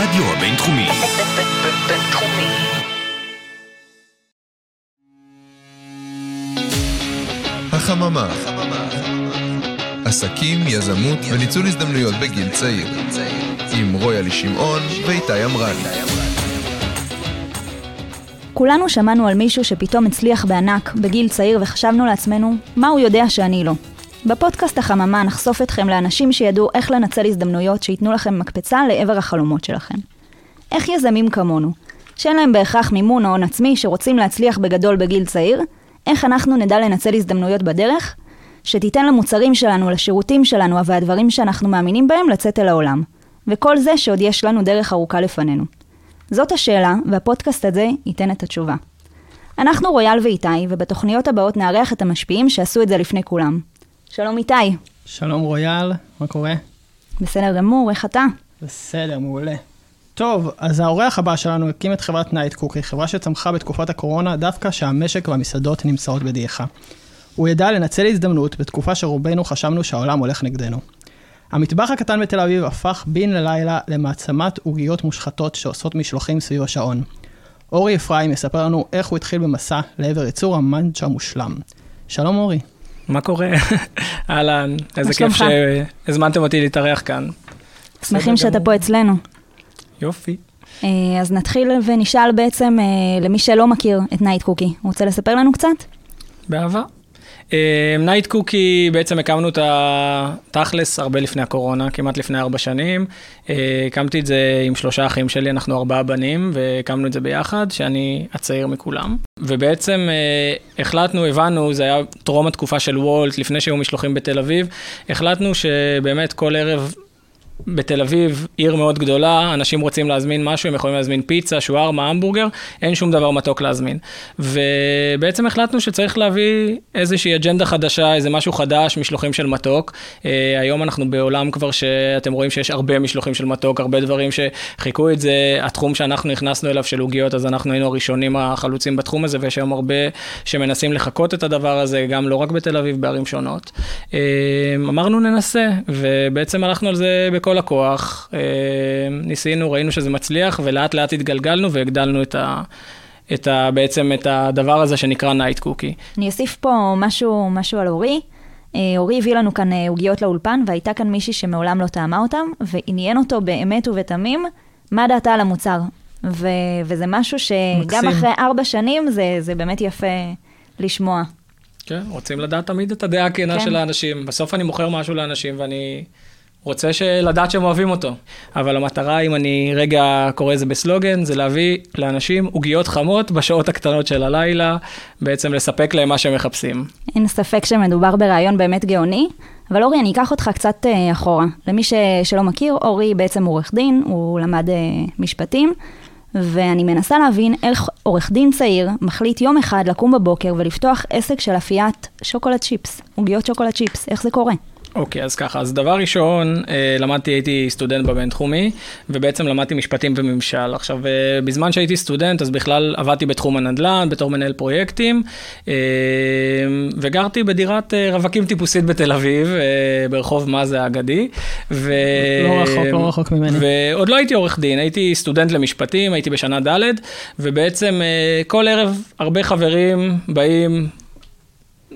הרדיו הבינתחומי. בינתחומי. החממה. עסקים, יזמות וניצול הזדמנויות בגיל צעיר. עם רויאלי שמעון ואיתי אמרן. כולנו שמענו על מישהו שפתאום הצליח בענק בגיל צעיר וחשבנו לעצמנו, מה הוא יודע שאני לא? בפודקאסט החממה נחשוף אתכם לאנשים שידעו איך לנצל הזדמנויות שייתנו לכם מקפצה לעבר החלומות שלכם. איך יזמים כמונו, שאין להם בהכרח מימון או הון עצמי, שרוצים להצליח בגדול בגיל צעיר, איך אנחנו נדע לנצל הזדמנויות בדרך, שתיתן למוצרים שלנו, לשירותים שלנו והדברים שאנחנו מאמינים בהם לצאת אל העולם. וכל זה שעוד יש לנו דרך ארוכה לפנינו. זאת השאלה, והפודקאסט הזה ייתן את התשובה. אנחנו רויאל ואיתי, ובתוכניות הבאות נארח את המשפיעים שעשו את זה לפני כולם. שלום איתי. שלום רויאל, מה קורה? בסדר גמור, איך אתה? בסדר, מעולה. טוב, אז האורח הבא שלנו הקים את חברת Night Cookie, חברה שצמחה בתקופת הקורונה דווקא שהמשק והמסעדות נמצאות בדעיכה. הוא ידע לנצל הזדמנות בתקופה שרובנו חשבנו שהעולם הולך נגדנו. המטבח הקטן בתל אביב הפך בין לילה למעצמת עוגיות מושחתות שעושות משלוחים סביב השעון. אורי אפרים יספר לנו איך הוא התחיל במסע לעבר ייצור ה munch המושלם. שלום אורי. מה קורה? אהלן, איזה כיף? שהזמנתם אותי להתארח כאן. שמחים שאתה. פה אצלנו. יופי. אה, אז נתחיל ונשאל בעצם אה, למי שלא מכיר את Night Cookie. רוצה לספר לנו קצת? באהבה. Night Cookie, בעצם הקמנו אותה תכלס הרבה לפני הקורונה, כמעט לפני ארבע שנים. אה, הקמתי את זה עם שלושה אחים שלי, אנחנו ארבעה בנים, והקמנו את זה ביחד, שאני הצעיר מכולם. ובעצם אה, החלטנו, הבנו, זה היה טרום התקופה של וולט, לפני שהיו משלוחים בתל אביב, החלטנו שבאמת כל ערב בתל אביב, עיר מאוד גדולה, אנשים רוצים להזמין משהו, הם יכולים להזמין פיצה, שווארמה, המבורגר, אין שום דבר מתוק להזמין. ובעצם החלטנו שצריך להביא איזושהי אג'נדה חדשה, איזה משהו חדש, משלוחים של מתוק. אה, היום אנחנו בעולם כבר שאתם רואים שיש הרבה משלוחים של מתוק, הרבה דברים שחיכו את זה, התחום שאנחנו נכנסנו אליו של עוגיות, אז אנחנו היינו הראשונים החלוצים בתחום הזה, ויש היום הרבה שמנסים לחקות את הדבר הזה, גם לא רק בתל אביב, בערים שונות. אה, אמרנו ננסה, ובעצם הלכנו על זה בכל הכוח. אה, ניסינו, ראינו שזה מצליח, ולאט לאט התגלגלנו והגדלנו את ה... את ה, בעצם את הדבר הזה שנקרא Night Cookie. אני אוסיף פה משהו, משהו על אורי. אה, אורי הביא לנו כאן אה, עוגיות לאולפן, והייתה כאן מישהי שמעולם לא טעמה אותם, ועניין אותו באמת ובתמים, מה דעתה על המוצר. ו- וזה משהו שגם מקסים. אחרי ארבע שנים, זה, זה באמת יפה לשמוע. כן, רוצים לדעת תמיד את הדעה הכנה כן. של האנשים. בסוף אני מוכר משהו לאנשים ואני רוצה לדעת שהם אוהבים אותו. אבל המטרה, אם אני רגע קורא לזה בסלוגן, זה להביא לאנשים עוגיות חמות בשעות הקטנות של הלילה, בעצם לספק להם מה שהם מחפשים. אין ספק שמדובר ברעיון באמת גאוני, אבל אורי, אני אקח אותך קצת אה, אחורה. למי ש- שלא מכיר, אורי בעצם עורך דין, הוא למד אה, משפטים, ואני מנסה להבין איך עורך דין צעיר מחליט יום אחד לקום בבוקר ולפתוח עסק של אפיית שוקולד צ'יפס, עוגיות שוקולד צ'יפס, איך זה קורה? אוקיי, אז ככה, אז דבר ראשון, אה, למדתי, הייתי סטודנט בבינתחומי, ובעצם למדתי משפטים וממשל. עכשיו, אה, בזמן שהייתי סטודנט, אז בכלל עבדתי בתחום הנדל"ן, בתור מנהל פרויקטים, אה, וגרתי בדירת רווקים טיפוסית בתל אביב, ברחוב מזה האגדי. ו... לא רחוק, לא רחוק ממני. ועוד לא הייתי עורך דין, הייתי סטודנט למשפטים, הייתי בשנה ד', ובעצם כל ערב הרבה חברים באים,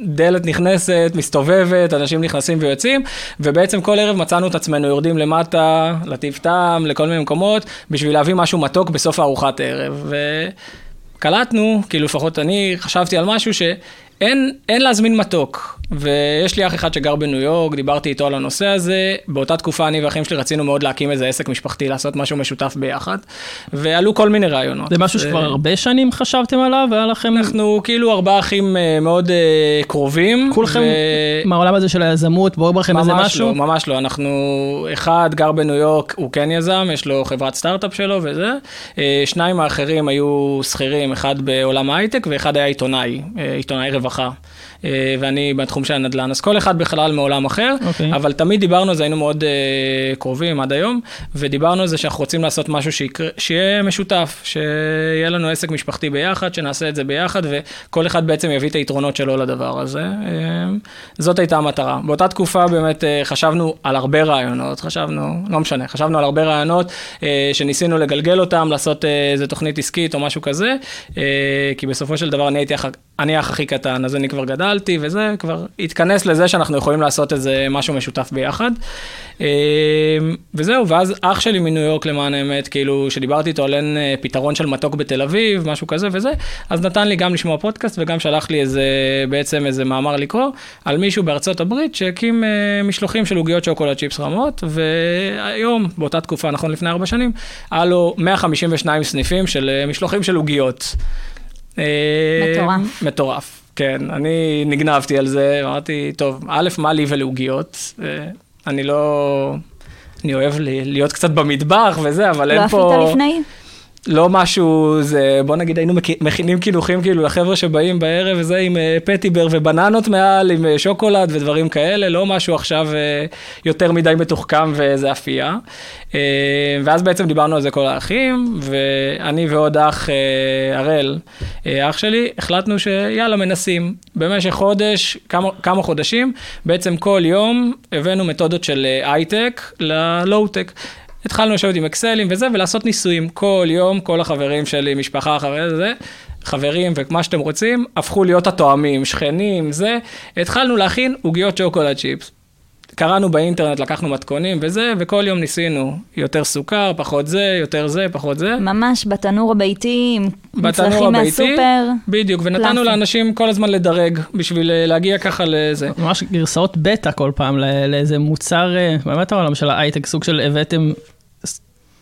דלת נכנסת, מסתובבת, אנשים נכנסים ויוצאים, ובעצם כל ערב מצאנו את עצמנו יורדים למטה, לטיב טעם, לכל מיני מקומות, בשביל להביא משהו מתוק בסוף הארוחת ערב. וקלטנו, כאילו לפחות אני חשבתי על משהו שאין אין להזמין מתוק. ויש לי אח אחד שגר בניו יורק, דיברתי איתו על הנושא הזה, באותה תקופה אני ואחים שלי רצינו מאוד להקים איזה עסק משפחתי, לעשות משהו משותף ביחד, ועלו כל מיני רעיונות. זה משהו שכבר הרבה שנים חשבתם עליו, והיה לכם... אנחנו כאילו ארבעה אחים אה, מאוד אה, קרובים. כולכם ו- מהעולם הזה של היזמות, בואו בכם איזה ממש משהו? לא, ממש לא. אנחנו, אחד גר בניו יורק, הוא כן יזם, יש לו חברת סטארט-אפ שלו וזה. אה, שניים האחרים היו שכירים, אחד בעולם ההייטק ואחד היה עיתונאי, אה, עיתונאי רווחה. Bracha. ואני בתחום של הנדל"ן, אז כל אחד בכלל מעולם אחר, אוקיי. אבל תמיד דיברנו על זה, היינו מאוד אה, קרובים עד היום, ודיברנו על זה שאנחנו רוצים לעשות משהו שיקרה, שיהיה משותף, שיהיה לנו עסק משפחתי ביחד, שנעשה את זה ביחד, וכל אחד בעצם יביא את היתרונות שלו לדבר הזה. אה, זאת הייתה המטרה. באותה תקופה באמת אה, חשבנו על הרבה רעיונות, חשבנו, לא משנה, חשבנו על הרבה רעיונות אה, שניסינו לגלגל אותם, לעשות אה, איזה תוכנית עסקית או משהו כזה, אה, כי בסופו של דבר אני הייתי אח- אני האח הכי קטן, אז אני כבר גדלתי וזה, כבר התכנס לזה שאנחנו יכולים לעשות איזה משהו משותף ביחד. אה, וזהו, ואז אח שלי מניו יורק למען האמת, כאילו, שדיברתי איתו על אין אה, פתרון של מתוק בתל אביב, משהו כזה וזה, אז נתן לי גם לשמוע פודקאסט וגם שלח לי איזה, בעצם איזה מאמר לקרוא, על מישהו בארצות הברית שהקים אה, משלוחים של עוגיות שוקולד צ'יפס רמות, והיום, באותה תקופה, נכון לפני ארבע שנים, היה לו 152 סניפים של משלוחים של עוגיות. מטורף. מטורף, כן. אני נגנבתי על זה, אמרתי, טוב, א', מה לי ולעוגיות? אה, אני לא... אני אוהב להיות קצת במטבח וזה, אבל לא אין פה... עפית לפני? לא משהו, זה, בוא נגיד, היינו מכינים קינוחים כאילו לחבר'ה שבאים בערב וזה עם אה, פטיבר ובננות מעל, עם אה, שוקולד ודברים כאלה, לא משהו עכשיו אה, יותר מדי מתוחכם ואיזה אפייה. ואז בעצם דיברנו על זה כל האחים, ואני ועוד אח, הראל, אח שלי, החלטנו שיאללה, מנסים. במשך חודש, כמה, כמה חודשים, בעצם כל יום הבאנו מתודות של הייטק ללואו-טק. התחלנו לשבת עם אקסלים וזה, ולעשות ניסויים. כל יום, כל החברים שלי, משפחה, חברים, זה, חברים ומה שאתם רוצים, הפכו להיות התואמים, שכנים, זה. התחלנו להכין עוגיות שוקולד צ'יפס. קראנו באינטרנט, לקחנו מתכונים וזה, וכל יום ניסינו. יותר סוכר, פחות זה, יותר זה, פחות זה. ממש בתנור הביתי, עם מצרכים הביתי, מהסופר. בדיוק, ונתנו קלאסי. לאנשים כל הזמן לדרג, בשביל אה, להגיע ככה לזה. ממש גרסאות בטא כל פעם ל- לאיזה מוצר, אה, באמת העולם של ההייטק, סוג של הבאתם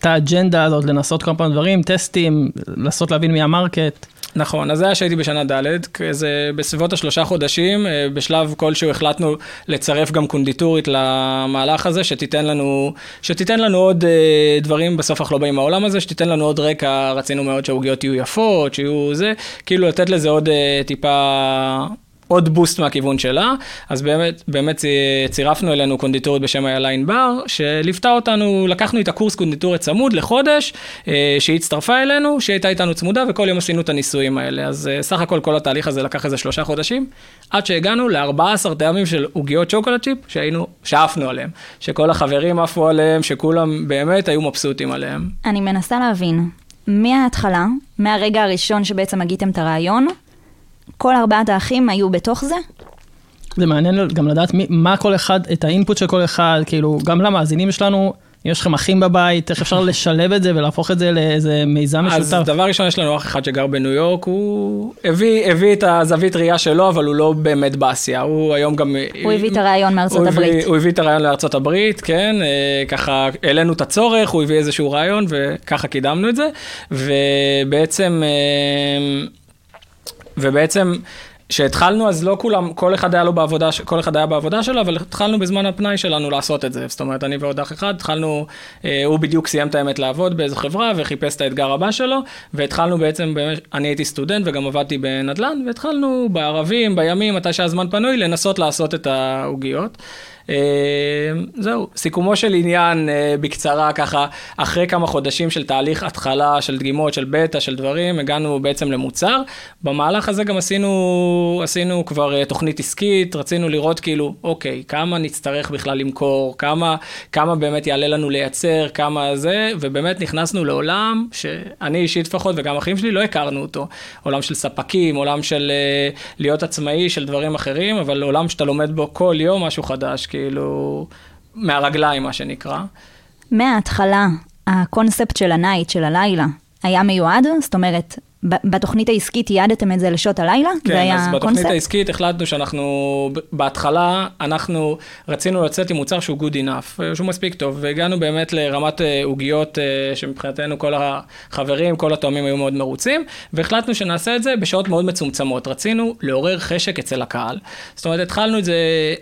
את האג'נדה הזאת, לנסות כל פעם דברים, טסטים, לנסות להבין מי ה market. נכון, אז זה היה שהייתי בשנה ד', כזה בסביבות השלושה חודשים, אה, בשלב כלשהו החלטנו לצרף גם קונדיטורית למהלך הזה, שתיתן לנו, שתיתן לנו עוד אה, דברים, בסוף אנחנו לא באים מהעולם הזה, שתיתן לנו עוד רקע, רצינו מאוד שהעוגיות יהיו יפות, שיהיו זה, כאילו לתת לזה עוד אה, טיפה... עוד בוסט מהכיוון שלה, אז באמת, באמת צי- צירפנו אלינו קונדיטורית בשם איילה ענבר, שליוותה אותנו, לקחנו איתה קורס קונדיטוריה צמוד לחודש, אה, שהיא הצטרפה אלינו, שהיא הייתה איתנו צמודה, וכל יום עשינו את הניסויים האלה. אז אה, סך הכל כל התהליך הזה לקח איזה שלושה חודשים, עד שהגענו ל-14 טעמים של עוגיות שוקולד צ'יפ, שהיינו, שאפנו עליהם, שכל החברים עפו עליהם, שכולם באמת היו מבסוטים עליהם. אני מנסה להבין, מההתחלה, מהרגע הראשון שבעצם הגיתם את הרעיון, כל ארבעת האחים היו בתוך זה? זה מעניין גם לדעת מי, מה כל אחד, את האינפוט של כל אחד, כאילו, גם למאזינים שלנו, אם יש לכם אחים בבית, איך אפשר לשלב את זה ולהפוך את זה לאיזה מיזם אז משותף. דבר ראשון, יש לנו אח אחד שגר בניו יורק, הוא הביא, הביא את הזווית ראייה שלו, אבל הוא לא באמת בעשייה, הוא היום גם... הוא הביא את הרעיון מארצות הוא הביא- הברית. הוא הביא את הרעיון לארצות הברית, כן, אה, ככה העלינו את הצורך, הוא הביא איזשהו רעיון וככה קידמנו את זה, ובעצם, אה, ובעצם, כשהתחלנו אז לא כולם, כל אחד היה לו בעבודה, כל אחד היה בעבודה שלו, אבל התחלנו בזמן הפנאי שלנו לעשות את זה. זאת אומרת, אני ועוד אח אחד, התחלנו, אה, הוא בדיוק סיים את האמת לעבוד באיזו חברה וחיפש את האתגר הבא שלו, והתחלנו בעצם, אני הייתי סטודנט וגם עבדתי בנדל"ן, והתחלנו בערבים, בימים, מתי שהזמן פנוי, לנסות לעשות את העוגיות. אה, זהו, סיכומו של עניין אה, בקצרה ככה, אחרי כמה חודשים של תהליך התחלה, של דגימות, של בטא, של דברים, הגענו בעצם למוצר. במהלך הזה גם עשינו, עשינו כבר אה, תוכנית עסקית, רצינו לראות כאילו, אוקיי, כמה נצטרך בכלל למכור, כמה, כמה באמת יעלה לנו לייצר, כמה זה, ובאמת נכנסנו לעולם שאני אישית לפחות וגם אחים שלי לא הכרנו אותו. עולם של ספקים, עולם של להיות עצמאי, של דברים אחרים, אבל עולם שאתה לומד בו כל יום משהו חדש, כאילו, מהרגליים, מה שנקרא. מההתחלה, הקונספט של הנייט, של הלילה, היה מיועד? זאת אומרת, בתוכנית העסקית ייעדתם את זה לשעות הלילה? זה כן, היה אז בתוכנית הקונספט? העסקית החלטנו שאנחנו, בהתחלה, אנחנו רצינו לצאת עם מוצר שהוא good enough, אה, שהוא מספיק טוב, והגענו באמת לרמת אה, עוגיות אה, שמבחינתנו כל החברים, כל התואמים היו מאוד מרוצים, והחלטנו שנעשה את זה בשעות מאוד מצומצמות. רצינו לעורר חשק אצל הקהל. זאת אומרת, התחלנו את זה,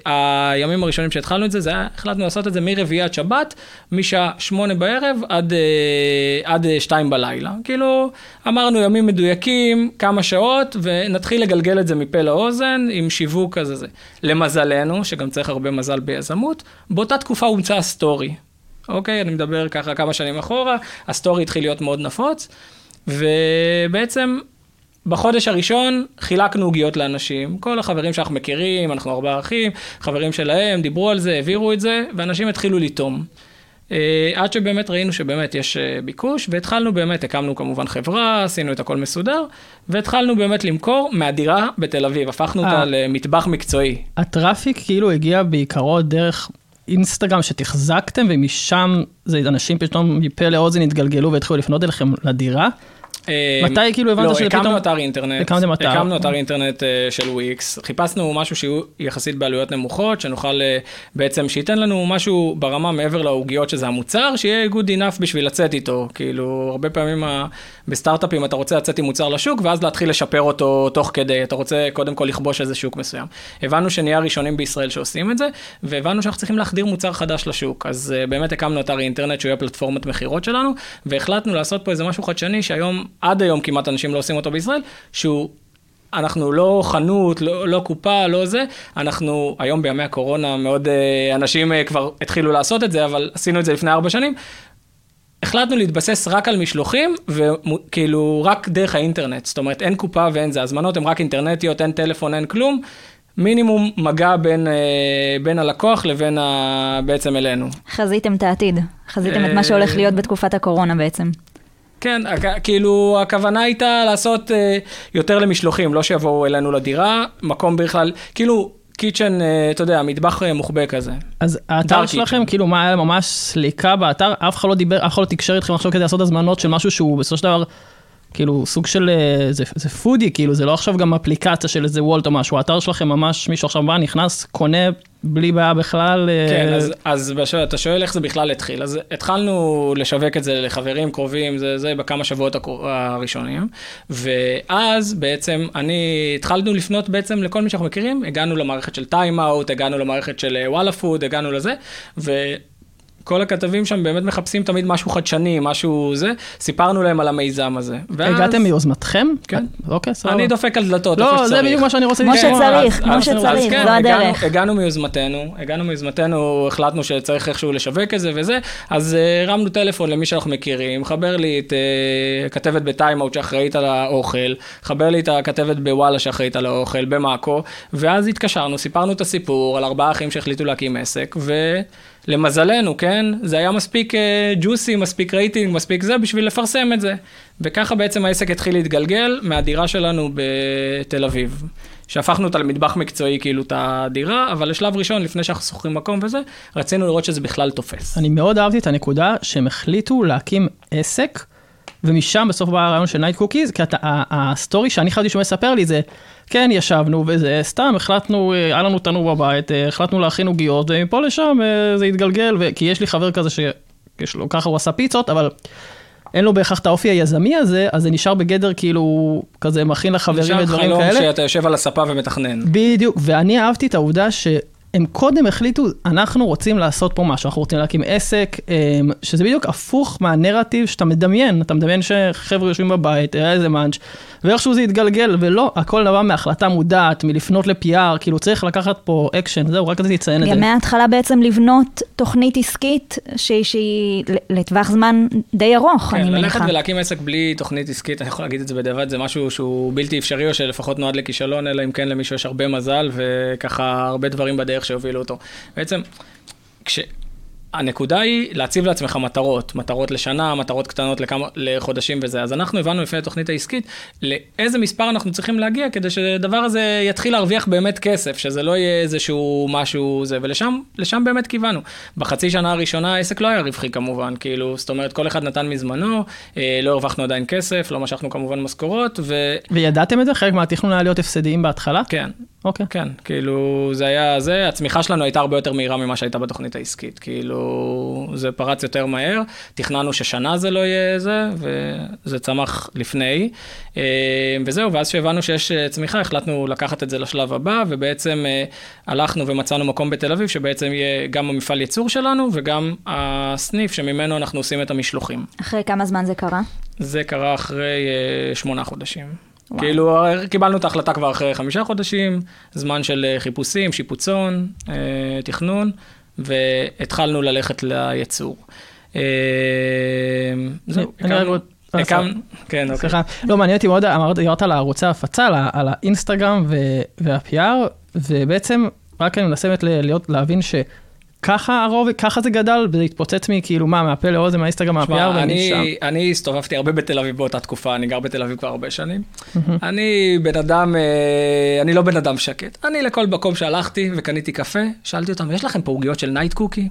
הימים הראשונים שהתחלנו את זה, זה היה, החלטנו לעשות את זה מרביעי עד שבת, משעה שמונה בערב עד, עד שתיים בלילה. כאילו, אמרנו ימים מדויקים, כמה שעות, ונתחיל לגלגל את זה מפה לאוזן עם שיווק כזה זה. למזלנו, שגם צריך הרבה מזל ביזמות, באותה תקופה הומצא ה story. אוקיי, אני מדבר ככה כמה שנים אחורה, ה story התחיל להיות מאוד נפוץ, ובעצם בחודש הראשון חילקנו עוגיות לאנשים, כל החברים שאנחנו מכירים, אנחנו ארבעה אחים, חברים שלהם, דיברו על זה, העבירו את זה, ואנשים התחילו לטעום. אה, עד שבאמת ראינו שבאמת יש אה, ביקוש, והתחלנו באמת, הקמנו כמובן חברה, עשינו את הכל מסודר, והתחלנו באמת למכור מהדירה בתל אביב, הפכנו אותה אה. למטבח מקצועי. הטראפיק כאילו הגיע בעיקרו דרך אינסטגרם שתחזקתם, ומשם זה אנשים פתאום מפה לאוזן התגלגלו והתחילו לפנות אליכם לדירה. אה, מתי כאילו הבנת לא, שזה הקמנו פתאום- אתר אינטרנט, הקמתם אתר. הקמנו אתר אינטרנט אה, של וויקס, חיפשנו משהו שיהיו יחסית בעלויות נמוכות, שנוכל אה, בעצם, שייתן לנו משהו ברמה מעבר לעוגיות שזה המוצר, שיהיה good enough בשביל לצאת איתו, כאילו, הרבה פעמים בסטארט-אפים אתה רוצה לצאת עם מוצר לשוק, ואז להתחיל לשפר אותו תוך כדי, אתה רוצה קודם כל לכבוש איזה שוק מסוים. הבנו שנהיה הראשונים בישראל שעושים את זה, והבנו שאנחנו צריכים להחדיר מוצר חדש לשוק, אז באמת הקמנו אתר אינטרנט שהוא יהיה פלטפורמת מכירות שלנו, והחלטנו לעשות פה איזה משהו חדשני שהיום, עד היום כמעט אנשים לא עושים אותו בישראל, שהוא אנחנו לא חנות, לא, לא קופה, לא זה, אנחנו היום בימי הקורונה מאוד אה, אנשים אה, כבר התחילו לעשות את זה, אבל עשינו את זה לפני ארבע שנים. החלטנו להתבסס רק על משלוחים, וכאילו רק דרך האינטרנט, זאת אומרת אין קופה ואין זה, הזמנות הן רק אינטרנטיות, אין טלפון, אין כלום, מינימום מגע בין, אה, בין הלקוח לבין ה... בעצם אלינו. חזיתם את העתיד, חזיתם את מה שהולך להיות בתקופת הקורונה בעצם. כן, כאילו הכוונה הייתה לעשות אה, יותר למשלוחים, לא שיבואו אלינו לדירה, מקום בכלל, כאילו קיצ'ן, אה, אתה יודע, מטבח אה, מוחבא כזה. אז האתר שלכם. כאילו, מה היה ממש סליקה באתר? אף אחד לא דיבר, אף אחד לא תקשר איתכם עכשיו כדי לעשות הזמנות של משהו שהוא בסופו של דבר, כאילו, סוג של, אה, זה, זה foodie, כאילו, זה לא עכשיו גם אפליקציה של איזה וולט או משהו, האתר שלכם ממש, מישהו עכשיו בא, נכנס, קונה, בלי בעיה בכלל. אה, כן, אז, אז בש... אתה שואל איך זה בכלל התחיל. אז התחלנו לשווק את זה לחברים קרובים, זה, זה בכמה שבועות. הראשונים, ואז בעצם אני, התחלנו לפנות בעצם לכל מי שאנחנו מכירים, הגענו למערכת של Time Out, הגענו למערכת של אה, וואלה Food, הגענו לזה, ו... כל הכתבים שם באמת מחפשים תמיד משהו חדשני, משהו זה, סיפרנו להם על המיזם הזה. ואז- הגעתם מיוזמתכם? כן. אוקיי, סבבה. אני דופק על דלתות, איפה לא, שצריך. זה בדיוק מה שאני רוצה כמו לשמוע. שצריך, אז- כמו שצריך, כן, זו הגענו- הדרך. הגענו מיוזמתנו, הגענו מיוזמתנו, החלטנו שצריך איכשהו לשווק את זה וזה, אז אה, הרמנו טלפון למי שאנחנו מכירים, חבר לי את אה, כתבת בטיימאוט שאחראית על האוכל, חבר לי את הכתבת בוואלה שאחראית על האוכל, במאקו, ואז התקשרנו, סיפרנו את הסיפור על ארבעה אחים שהחליטו להקים עסק, ולמזלנו, כן, זה היה מספיק אה, ג'וסי, מספיק רייטינג, מספיק זה, בשביל לפרסם את זה. וככה בעצם העסק התחיל להתגלגל מהדירה שלנו בתל אביב. שהפכנו אותה למטבח מקצועי, כאילו, את הדירה, אבל לשלב ראשון, לפני שאנחנו שוכרים מקום וזה, רצינו לראות שזה בכלל תופס. אני מאוד אהבתי את הנקודה שהם החליטו להקים עסק, ומשם בסוף בא הרעיון של Night Cookies, כי ה story שאני חשבתי שהוא מספר לי זה, כן, ישבנו וזה, סתם החלטנו, אה, היה לנו תנור בבית, אה, החלטנו להכין עוגיות, ומפה לשם אה, זה התגלגל, ו- כי יש לי חבר כזה שיש לו, ככה הוא עשה פיצות, אבל אין לו בהכרח את האופי היזמי הזה, אז זה נשאר בגדר כאילו, כזה מכין לחברים נשאר ודברים חלום כאלה. שאתה יושב על הספה ומתכנן. בדיוק, ואני אהבתי את העובדה שהם קודם החליטו, אנחנו רוצים לעשות פה משהו, אנחנו רוצים להקים עסק, אמ, שזה בדיוק הפוך מהנרטיב שאתה מדמיין, אתה מדמיין שחבר'ה יושבים בבית, היה איזה מאנץ', ואיכשהו זה יתגלגל, ולא, הכל נבע מהחלטה מודעת, מלפנות ל- PR, כאילו צריך לקחת פה אקשן, זהו, רק רציתי לציין את זה. מההתחלה בעצם לבנות תוכנית עסקית שהיא- שהיא לטווח זמן די ארוך, אני כן, ללכת מניחה. ולהקים עסק בלי תוכנית עסקית, אני יכול להגיד את זה בדיעבד, זה משהו שהוא בלתי אפשרי, או שלפחות נועד לכישלון, אלא אם כן למישהו יש הרבה מזל, וככה הרבה דברים בדרך שהובילו אותו. בעצם, כש... הנקודה היא להציב לעצמך מטרות, מטרות לשנה, מטרות קטנות לכמה, לחודשים וזה. אז אנחנו הבנו לפני התוכנית העסקית לאיזה מספר אנחנו צריכים להגיע כדי שהדבר הזה יתחיל להרוויח באמת כסף, שזה לא יהיה איזשהו משהו זה, ולשם לשם באמת כיוונו. בחצי שנה הראשונה העסק לא היה רווחי כמובן, כאילו, זאת אומרת, כל אחד נתן מזמנו, אה, לא הרווחנו עדיין כסף, לא משכנו כמובן משכורות, ו... וידעתם את זה? חלק מהתכנון היה להיות הפסדיים בהתחלה? כן, אוקיי. כן, כאילו, זה היה זה, הצמיחה שלנו הייתה הרבה יותר מהירה ממה שהייתה בתוכנית העסקית. כאילו, זה פרץ יותר מהר, תכננו ששנה זה לא יהיה זה, וזה צמח לפני. אה, וזהו, ואז שהבנו שיש אה, צמיחה, החלטנו לקחת את זה לשלב הבא, ובעצם אה, הלכנו ומצאנו מקום בתל אביב, שבעצם יהיה גם המפעל ייצור שלנו, וגם הסניף שממנו אנחנו עושים את המשלוחים. אחרי כמה זמן זה קרה? זה קרה אחרי שמונה חודשים. וואו. כאילו, קיבלנו את ההחלטה כבר אחרי חמישה חודשים, זמן של אה, חיפושים, שיפוצון, אה, תכנון, והתחלנו ללכת לייצור. אה, זהו, הקמנו, כן, אוקיי. סליחה. לא, מעניין אותי מאוד, אמרת, דיברת על ערוצי ההפצה, על האינסטגרם וה-PR, ובעצם, רק אני מנסה באמת ל- להיות, שככה הרוב, ככה זה גדל, וזה התפוצץ מכאילו, מה, מהפה לאוזן, מהאינסטגרם, מה-PR, תשמע, ומשם. אני, אני הסתובבתי הרבה בתל אביב באותה תקופה, אני גר בתל אביב כבר הרבה שנים. אני בן אדם, אה, אני לא בן אדם שקט. אני לכל מקום שהלכתי וקניתי קפה, שאלתי אותם, יש לכם פה עוגיות של Night Cookie?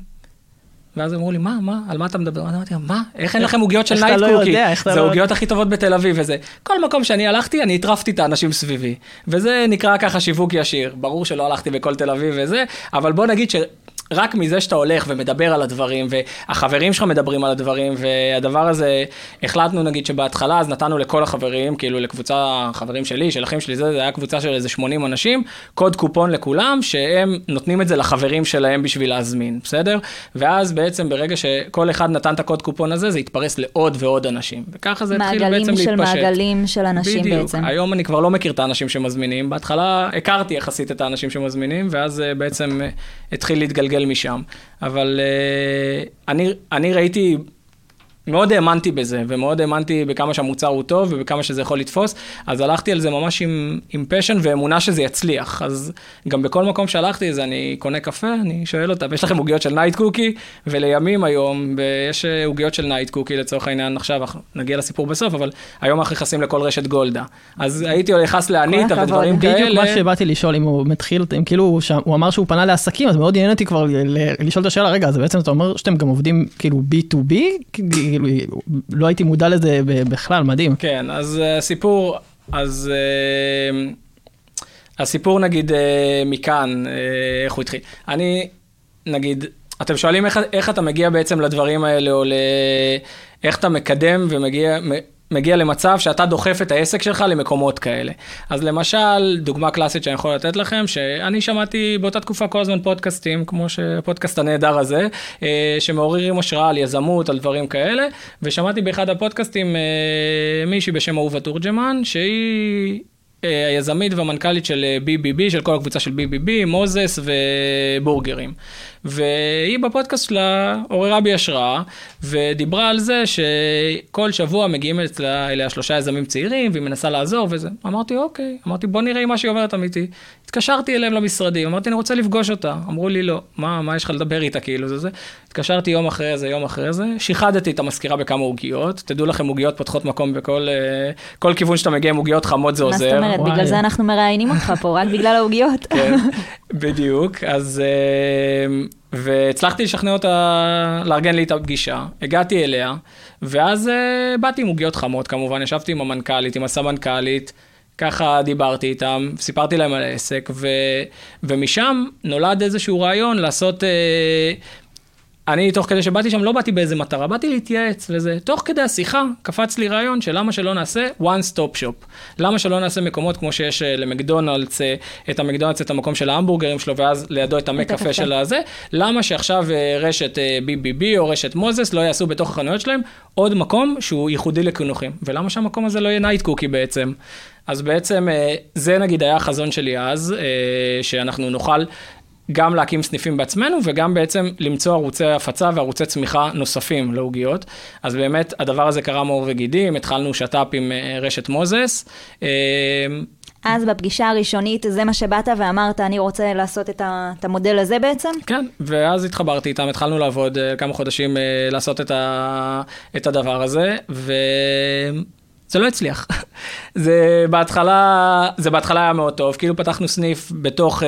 ואז אמרו לי, מה, מה, על מה אתה מדבר? אז אמרתי מה, איך אין לכם עוגיות של Night לא Cookie? זה לא- העוגיות הכי טובות בתל אביב וזה. כל מקום שאני הלכתי, אני הטרפתי את האנשים סביבי. וזה נקרא ככה שיווק ישיר. ברור שלא הלכתי בכל תל אביב וזה, אבל בוא נגיד. רק מזה שאתה הולך ומדבר על הדברים, והחברים שלך מדברים על הדברים, והדבר הזה, החלטנו נגיד שבהתחלה אז נתנו לכל החברים, כאילו לקבוצה, חברים שלי, של אחים שלי, זה, זה היה קבוצה של איזה 80 אנשים, קוד קופון לכולם, שהם נותנים את זה לחברים שלהם בשביל להזמין, בסדר? ואז בעצם ברגע שכל אחד נתן את הקוד קופון הזה, זה התפרס לעוד ועוד אנשים. וככה זה התחיל בעצם מעגלים להתפשט. של מעגלים של אנשים בדיוק. בעצם. היום אני כבר לא מכיר את האנשים שמזמינים, בהתחלה הכרתי יחסית את האנשים שמזמינים, ואז אה, בעצם אה, התחיל להתגלגל משם. אבל אה, אני, אני ראיתי, מאוד האמנתי בזה, ומאוד האמנתי בכמה שהמוצר הוא טוב ובכמה שזה יכול לתפוס, אז הלכתי על זה ממש עם, עם passion ואמונה שזה יצליח. אז גם בכל מקום שהלכתי, אז אני קונה קפה, אני שואל אותם, יש לכם עוגיות של Night Cookie? ולימים היום, יש אה, עוגיות של Night Cookie לצורך העניין, עכשיו נגיע לסיפור בסוף, אבל היום אנחנו נכנסים לכל רשת גולדה. אז הייתי נכנס לאניטה. ודברים כאלה. בדיוק מה שבאתי לשאול, אם הוא מתחיל, אם כאילו, הוא אמר שהוא פנה לעסקים, אז מאוד עניין אותי כבר לשאול את השאלה, רגע, אז בעצם אתה אומר שאתם גם עובדים כאילו B2B? כאילו, לא הייתי מודע לזה בכלל, מדהים. כן, אז אה, הסיפור, אז אה, הסיפור נגיד אה, מכאן, אה, איך הוא התחיל. אני, נגיד, אתם שואלים איך, איך אתה מגיע בעצם לדברים האלה, או ל... איך אתה מקדם ומגיע... מגיע למצב שאתה דוחף את העסק שלך למקומות כאלה. אז למשל, דוגמה קלאסית שאני יכול לתת לכם, שאני שמעתי באותה תקופה כל הזמן פודקאסטים, כמו שהפודקאסט הנהדר הזה, אה, שמעוררים השראה על יזמות, על דברים כאלה, ושמעתי באחד הפודקאסטים אה, מישהי בשם אהובה תורג'מן, שהיא... אה, היזמית והמנכ"לית של אה, BBB, של כל הקבוצה של BBB, מוזס ובורגרים. והיא בפודקאסט שלה עוררה בי השראה, ודיברה על זה שכל שבוע מגיעים אליה שלושה יזמים צעירים, והיא מנסה לעזור וזה. אמרתי, אוקיי, אמרתי, בוא נראה אם מה שהיא אומרת אמיתי. התקשרתי אליהם למשרדים, אמרתי, אני רוצה לפגוש אותה. אמרו לי, לא, מה, מה יש לך לדבר איתה, כאילו, זה זה. התקשרתי יום אחרי זה, יום אחרי זה, שיחדתי את המזכירה בכמה עוגיות. תדעו לכם, עוגיות פותחות מקום בכל אה, כל כיוון שאתה מגיע עם עוגיות חמות זה מה עוזר. זאת אומרת? וואי. בגלל זה אנחנו מראיינים אותך פה, רק בגלל העוגיות. כן, בדיוק. אז... אה, והצלחתי לשכנע אותה לארגן לי את הפגישה, הגעתי אליה, ואז אה, באתי עם עוגיות חמות, כמובן, ישבתי עם המנכ"לית, עם הסמנכ"לית, ככה דיברתי איתם, סיפרתי להם על העסק, ו, ומשם נולד איזשהו רעיון לעשות... אה, אני, תוך כדי שבאתי שם, לא באתי באיזה מטרה, באתי להתייעץ וזה. תוך כדי השיחה, קפץ לי רעיון של למה שלא נעשה one stop shop. למה שלא נעשה מקומות כמו שיש אה, למקדונלדס, אה, את המקדונלדס, את המקום של ההמבורגרים שלו, ואז לידו את המק. קפה של הזה. למה שעכשיו אה, רשת BBB או רשת מוזס לא יעשו בתוך החנויות שלהם עוד מקום שהוא ייחודי לקינוחים. ולמה שהמקום הזה לא יהיה Night Cookie בעצם? אז בעצם זה נגיד היה החזון שלי אז, שאנחנו נוכל גם להקים סניפים בעצמנו וגם בעצם למצוא ערוצי הפצה וערוצי צמיחה נוספים לעוגיות. אז באמת הדבר הזה קרה קרם עור וגידים, התחלנו שת"פ עם אה, רשת מוזס. אה, אז בפגישה הראשונית, זה מה שבאת ואמרת, אני רוצה לעשות את ה- את המודל הזה בעצם? כן, ואז התחברתי איתם, התחלנו לעבוד אה, כמה חודשים לעשות את, ה, את הדבר הזה, זה לא הצליח. זה בהתחלה, זה בהתחלה היה מאוד טוב, כאילו פתחנו סניף בתוך אה,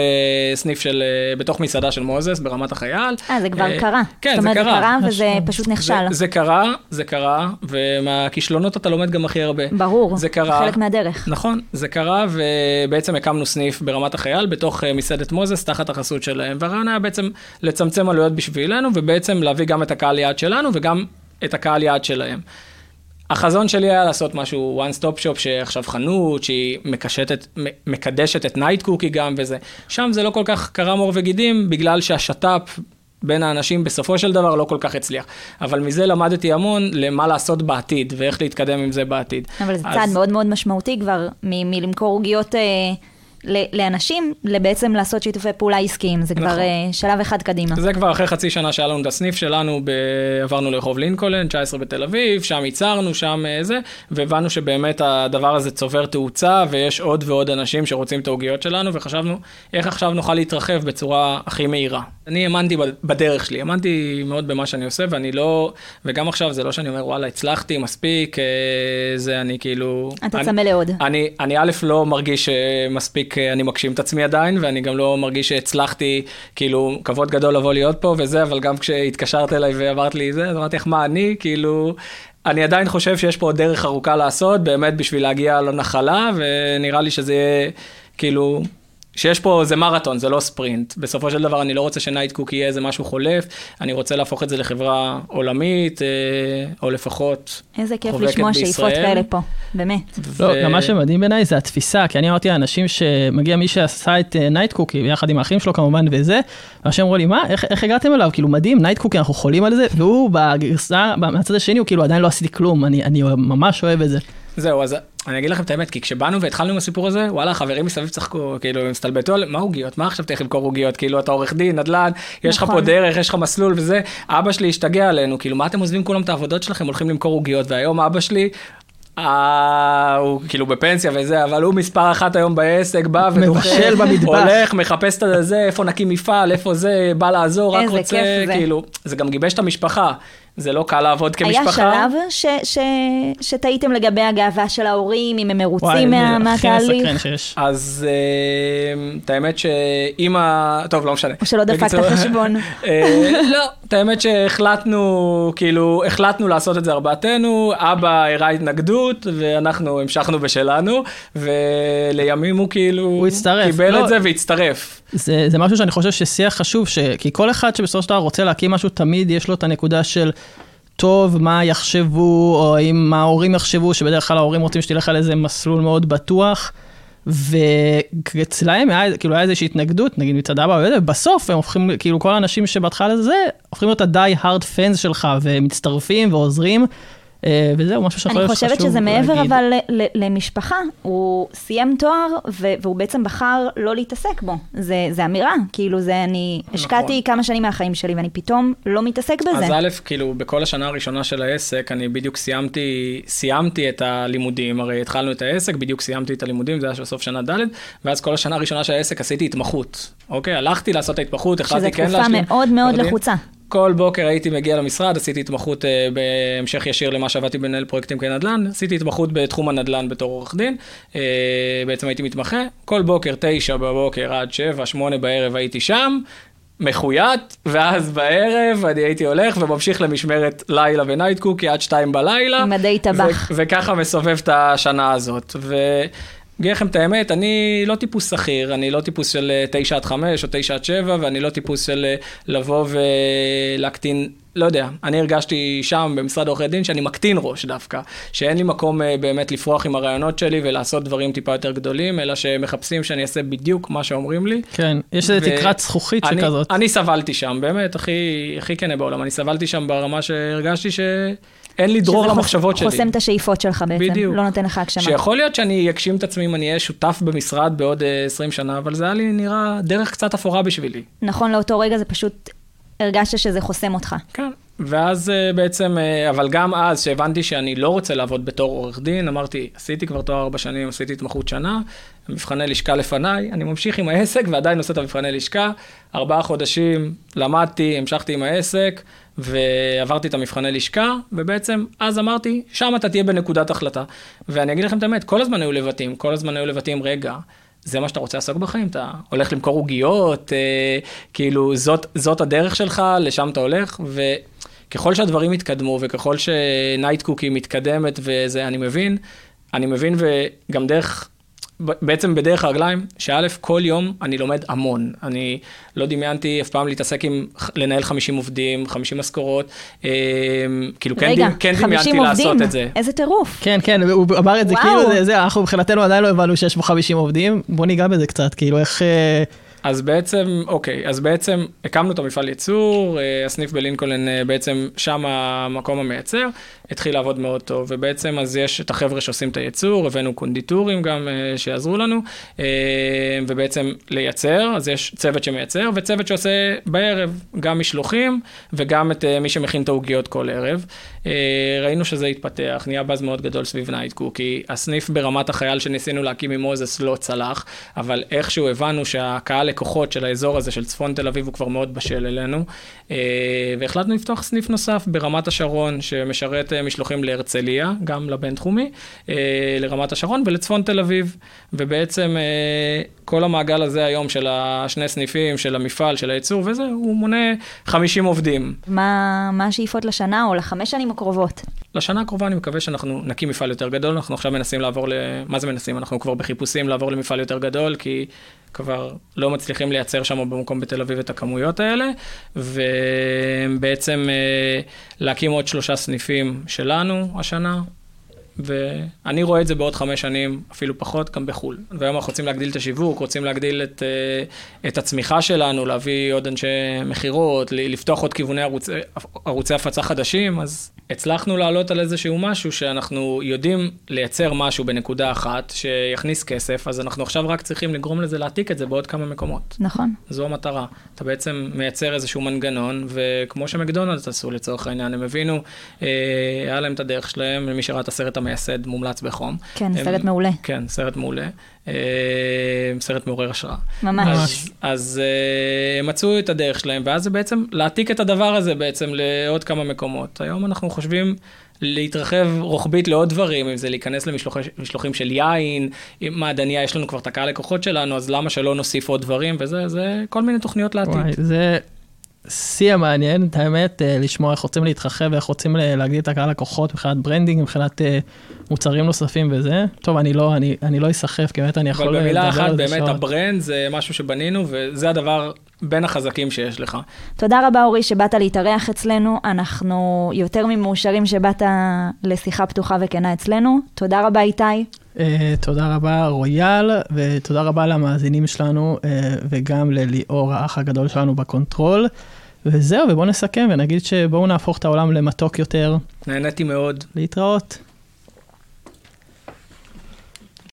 סניף של, אה, בתוך מסעדה של מוזס ברמת החייל. אה, זה כבר אה, קרה. כן, זאת זה אומרת, קרה. זה קרה וזה פשוט נכשל. זה, זה קרה, זה קרה, ומהכישלונות אתה לומד גם הכי הרבה. ברור, זה קרה. חלק מהדרך. נכון, זה קרה, ובעצם הקמנו סניף ברמת החייל, בתוך אה, מסעדת מוזס, תחת החסות שלהם. והרעיון היה בעצם לצמצם עלויות בשבילנו, ובעצם להביא גם את הקהל יעד שלנו וגם את הקהל יעד שלהם. החזון שלי היה לעשות משהו one stop shop שעכשיו חנות שהיא מקשטת, מקדשת את Night Cookie גם וזה. שם זה לא כל כך קרם עור וגידים בגלל שהשת"פ בין האנשים בסופו של דבר לא כל כך הצליח. אבל מזה למדתי המון למה לעשות בעתיד ואיך להתקדם עם זה בעתיד. אבל זה אז- צעד מאוד מאוד משמעותי כבר, מלמכור עוגיות אה, לאנשים, לבעצם לעשות שיתופי פעולה עסקיים. זה כבר נכון. אה, שלב אחד קדימה. זה כבר אחרי חצי שנה שהיה לנו את הסניף שלנו, ב... עברנו לרחוב לינקולן, 19 בתל אביב, שם ייצרנו, שם אה, זה, והבנו שבאמת הדבר הזה צובר תאוצה, ויש עוד ועוד אנשים שרוצים את העוגיות שלנו, וחשבנו איך עכשיו נוכל להתרחב בצורה הכי מהירה. אני האמנתי בדרך שלי, האמנתי מאוד במה שאני עושה, ואני לא, וגם עכשיו זה לא שאני אומר, וואלה, הצלחתי מספיק, אה, זה אני כאילו... אתה צמא לעוד. אני, א', לא מרגיש שמספיק אה, אני מגשים את עצמי עדיין, ואני גם לא מרגיש שהצלחתי, כאילו, כבוד גדול לבוא להיות פה וזה, אבל גם כשהתקשרת אליי ואמרת לי זה, אז אמרתי לך, מה אני, כאילו... אני עדיין חושב שיש פה עוד דרך ארוכה לעשות, באמת בשביל להגיע לנחלה, ונראה לי שזה יהיה, כאילו, שיש פה, זה מרתון, זה לא ספרינט. בסופו של דבר אני לא רוצה שנייט קוק יהיה איזה משהו חולף, אני רוצה להפוך את זה לחברה עולמית, אה, או לפחות איזה כיף חובקת לשמוע שאיפות בישראל. כאלה פה, באמת. לא, ו- גם מה שמדהים בעיניי זה התפיסה, כי אני אמרתי לאנשים שמגיע מי שעשה את Night Cookie, יחד עם האחים שלו כמובן וזה, ואנשים אמרו לי, מה, איך, איך הגעתם אליו? כאילו מדהים, Night Cookie, אנחנו חולים על זה, והוא בגרסה, מהצד השני, הוא כאילו עדיין לא עשיתי כלום, אני, אני ממש אוהב את זה. זהו, אז אני אגיד לכם את האמת, כי כשבאנו והתחלנו עם הסיפור הזה, וואלה, חברים מסביב צחקו, כאילו, הם הסתלבטו על מה עוגיות, מה עכשיו תלך למכור עוגיות, כאילו, אתה עורך דין, נדל"ן, יש לך נכון. פה דרך, יש לך מסלול וזה, אבא שלי השתגע עלינו, כאילו, מה אתם עוזבים כולם את העבודות שלכם, הולכים למכור עוגיות, והיום אבא שלי... אה, הוא כאילו בפנסיה וזה, אבל הוא מספר אחת היום בעסק, בא ודוחה, מבשל במטבח. הולך, מחפש את זה, איפה נקים מפעל, איפה זה, בא לעזור, רק רוצה, זה. כאילו, זה גם גיבש את המשפחה, זה לא קל לעבוד כמשפחה. היה שלב ש, ש, שטעיתם לגבי הגאווה של ההורים, אם הם מרוצים וואי, מה, זה הכי מסקרן מהתהליך, שיש. אז אה, את האמת שאם ה... טוב, לא משנה. או שלא דפקת בקיצור, חשבון. אה, לא, את האמת שהחלטנו, כאילו, החלטנו לעשות את זה ארבעתנו, אבא הראה התנגדות, ואנחנו המשכנו בשלנו, ולימים הוא כאילו... הוא הצטרף. קיבל לא. את זה והצטרף. זה, זה משהו שאני חושב ששיח חשוב, ש... כי כל אחד שבסופו של דבר רוצה להקים משהו, תמיד יש לו את הנקודה של, טוב, מה יחשבו, או אם מה ההורים יחשבו, שבדרך כלל ההורים רוצים שתלך על איזה מסלול מאוד בטוח. ואצלהם היה, כאילו, היה איזושהי התנגדות, נגיד מצד אבא, ובסוף הם הופכים, כאילו כל האנשים שבהתחלה זה, הופכים להיות ה-die hard fans שלך, ומצטרפים ועוזרים, וזהו, משהו שאני אני חושב חושבת שחשוב שזה מעבר להגיד. אבל ל- ל- למשפחה, הוא סיים תואר ו- והוא בעצם בחר לא להתעסק בו. זה, זה אמירה, כאילו זה אני השקעתי כמה שנים מהחיים שלי ואני פתאום לא מתעסק בזה. אז א', כאילו, בכל השנה הראשונה של העסק, אני בדיוק סיימתי, סיימתי את הלימודים, הרי התחלנו את העסק, בדיוק סיימתי את הלימודים, זה היה של סוף שנה ד', ואז כל השנה הראשונה של העסק עשיתי התמחות. אוקיי, הלכתי לעשות את ההתמחות, שזו החלטתי כן תקופה להשלים. מאוד מאוד עורך דין. לחוצה. כל בוקר הייתי מגיע למשרד, עשיתי התמחות אה, בהמשך ישיר למה שעבדתי בנהל פרויקטים כנדל"ן, עשיתי התמחות בתחום הנדל"ן בתור עורך דין, אה, בעצם הייתי מתמחה, כל בוקר, תשע בבוקר עד שבע, שמונה בערב הייתי שם, מחויית, ואז בערב אני הייתי הולך וממשיך למשמרת לילה ונייט קוקי עד שתיים בלילה. עם מדי טבח. וככה מסובב את השנה הזאת. ו... אגיד לכם את האמת, אני לא טיפוס שכיר, אני לא טיפוס של אה, 9 עד 5 או 9 עד 7, ואני לא טיפוס של אה, לבוא ולהקטין, לא יודע, אני הרגשתי שם במשרד עורכי דין שאני מקטין ראש דווקא, שאין לי מקום אה, באמת לפרוח עם הרעיונות שלי ולעשות דברים טיפה יותר גדולים, אלא שמחפשים שאני אעשה בדיוק מה שאומרים לי. כן, יש איזה ו- תקרת זכוכית אני, שכזאת. אני סבלתי שם, באמת, הכי, הכי כנה בעולם, אני סבלתי שם ברמה שהרגשתי שאין לי דרור למחשבות שלי. חוסם את השאיפות שלך בעצם, בדיוק. לא נותן לך הגשמה. שיכול להיות שאני אגשים את עצמי אם אני אהיה שותף במשרד בעוד אה, 20 שנה, אבל זה היה לי נראה דרך קצת אפורה בשבילי. נכון לאותו רגע זה פשוט, הרגשת שזה חוסם אותך. כן. ואז אה, בעצם, אה, אבל גם אז, שהבנתי שאני לא רוצה לעבוד בתור עורך דין, אמרתי, עשיתי כבר תואר ארבע שנים, עשיתי התמחות שנה, מבחני לשכה לפניי, אני ממשיך עם העסק ועדיין עושה את המבחני לשכה. ארבעה חודשים למדתי, המשכתי עם העסק, ועברתי את המבחני לשכה, ובעצם אז אמרתי, שם אתה תהיה בנקודת החלטה. ואני אגיד לכם את האמת, כל הזמן היו לבטים, כל הזמן היו לבטים, רגע, זה מה שאתה רוצה לעסוק בחיים, אתה הולך למכור עוגיות, אה, כאילו זאת, זאת הדרך שלך, לשם אתה הולך, וככל שהדברים יתקדמו, וככל שנייט קוקי מתקדמת וזה, אני מבין, אני מבין וגם דרך בעצם בדרך הרגליים, שא', כל יום אני לומד המון. אני לא דמיינתי אף פעם להתעסק עם, לנהל 50 עובדים, 50 משכורות. אה, כאילו, כן, רגע, כן 50 דמיינתי עובדים, לעשות את זה. איזה טירוף. כן, כן, הוא אמר את זה וואו. כאילו, זה, זה, אנחנו מבחינתנו עדיין לא הבנו שיש פה 50 עובדים, בוא ניגע בזה קצת, כאילו איך... אה, אז בעצם, אוקיי, אז בעצם הקמנו את המפעל ייצור, אה, הסניף בלינקולן אה, בעצם שם המקום המייצר, התחיל לעבוד מאוד טוב, ובעצם אז יש את החבר'ה שעושים את הייצור, הבאנו קונדיטורים גם אה, שיעזרו לנו, ובעצם לייצר, אז יש צוות שמייצר, וצוות שעושה בערב גם משלוחים, וגם את מי שמכין את העוגיות כל ערב. ראינו שזה התפתח, נהיה באז מאוד גדול סביב Night Cookie, הסניף ברמת החייל שניסינו להקים עם מוזס לא צלח, אבל איכשהו הבנו שהקהל לקוחות של האזור הזה של צפון תל אביב הוא כבר מאוד בשל אלינו, אה, והחלטנו לפתוח סניף נוסף ברמת השרון, שמשרת אה, משלוחים להרצליה, גם לבינתחומי, אה, לרמת השרון ולצפון תל אביב, ובעצם כל המעגל הזה היום של השני סניפים, של המפעל, של הייצור וזה, הוא מונה 50 עובדים. מה מה השאיפות לשנה או לחמש שנים הקרובות? לשנה הקרובה אני מקווה שאנחנו נקים מפעל יותר גדול, אנחנו עכשיו מנסים לעבור ל... מה זה מנסים? אנחנו כבר בחיפושים לעבור למפעל יותר גדול, כי כבר לא מצליחים לייצר שם במקום בתל אביב את הכמויות האלה, ובעצם אה, להקים עוד שלושה סניפים שלנו השנה. ואני רואה את זה בעוד חמש שנים, אפילו פחות, גם בחו"ל. והיום אנחנו רוצים להגדיל את השיווק, רוצים להגדיל את, אה, את הצמיחה שלנו, להביא עוד אנשי מכירות, לפתוח עוד כיווני ערוצי, ערוצי הפצה חדשים, אז הצלחנו לעלות על איזשהו משהו שאנחנו יודעים לייצר משהו בנקודה אחת, שיכניס כסף, אז אנחנו עכשיו רק צריכים לגרום לזה להעתיק את זה בעוד כמה מקומות. נכון. זו המטרה. אתה בעצם מייצר איזשהו מנגנון, וכמו שמקדונלדס עשו לצורך העניין, הם הבינו, אה, היה להם את הדרך שלהם, למי שראה את הסרט המייסד, מומלץ בחום. כן, הם- סרט מעולה. כן, סרט מעולה. אה, סרט מעורר השראה. ממש. אז, אז אה, הם מצאו את הדרך שלהם, ואז זה בעצם להעתיק את הדבר הזה בעצם לעוד כמה מקומות. היום אנחנו חושבים להתרחב רוחבית לעוד דברים, אם זה להיכנס למשלוחים של יין, עם מעדניה, יש לנו כבר את הקהל לקוחות שלנו, אז למה שלא נוסיף עוד דברים, וזה זה כל מיני תוכניות לעתיד. וואי, זה שיא המעניין, את האמת, אה, לשמוע איך רוצים להתרחב ואיך רוצים ל- להגדיל את הקהל לקוחות מבחינת branding, מבחינת אה, מוצרים נוספים וזה. טוב, אני לא, אני, אני לא אסחף, כי באמת אני יכול אבל לדבר במילה על אחת, זה באמת שעות. ה brand זה משהו שבנינו, וזה הדבר בין החזקים שיש לך. תודה רבה, אורי, שבאת להתארח אצלנו. אנחנו יותר ממאושרים שבאת לשיחה פתוחה וכנה אצלנו. תודה רבה, איתי. אה, תודה רבה רויאל, ותודה רבה למאזינים שלנו, אה, וגם לליאור האח הגדול שלנו ב control. וזהו, ובואו נסכם ונגיד שבואו נהפוך את העולם למתוק יותר. נהניתי מאוד. להתראות.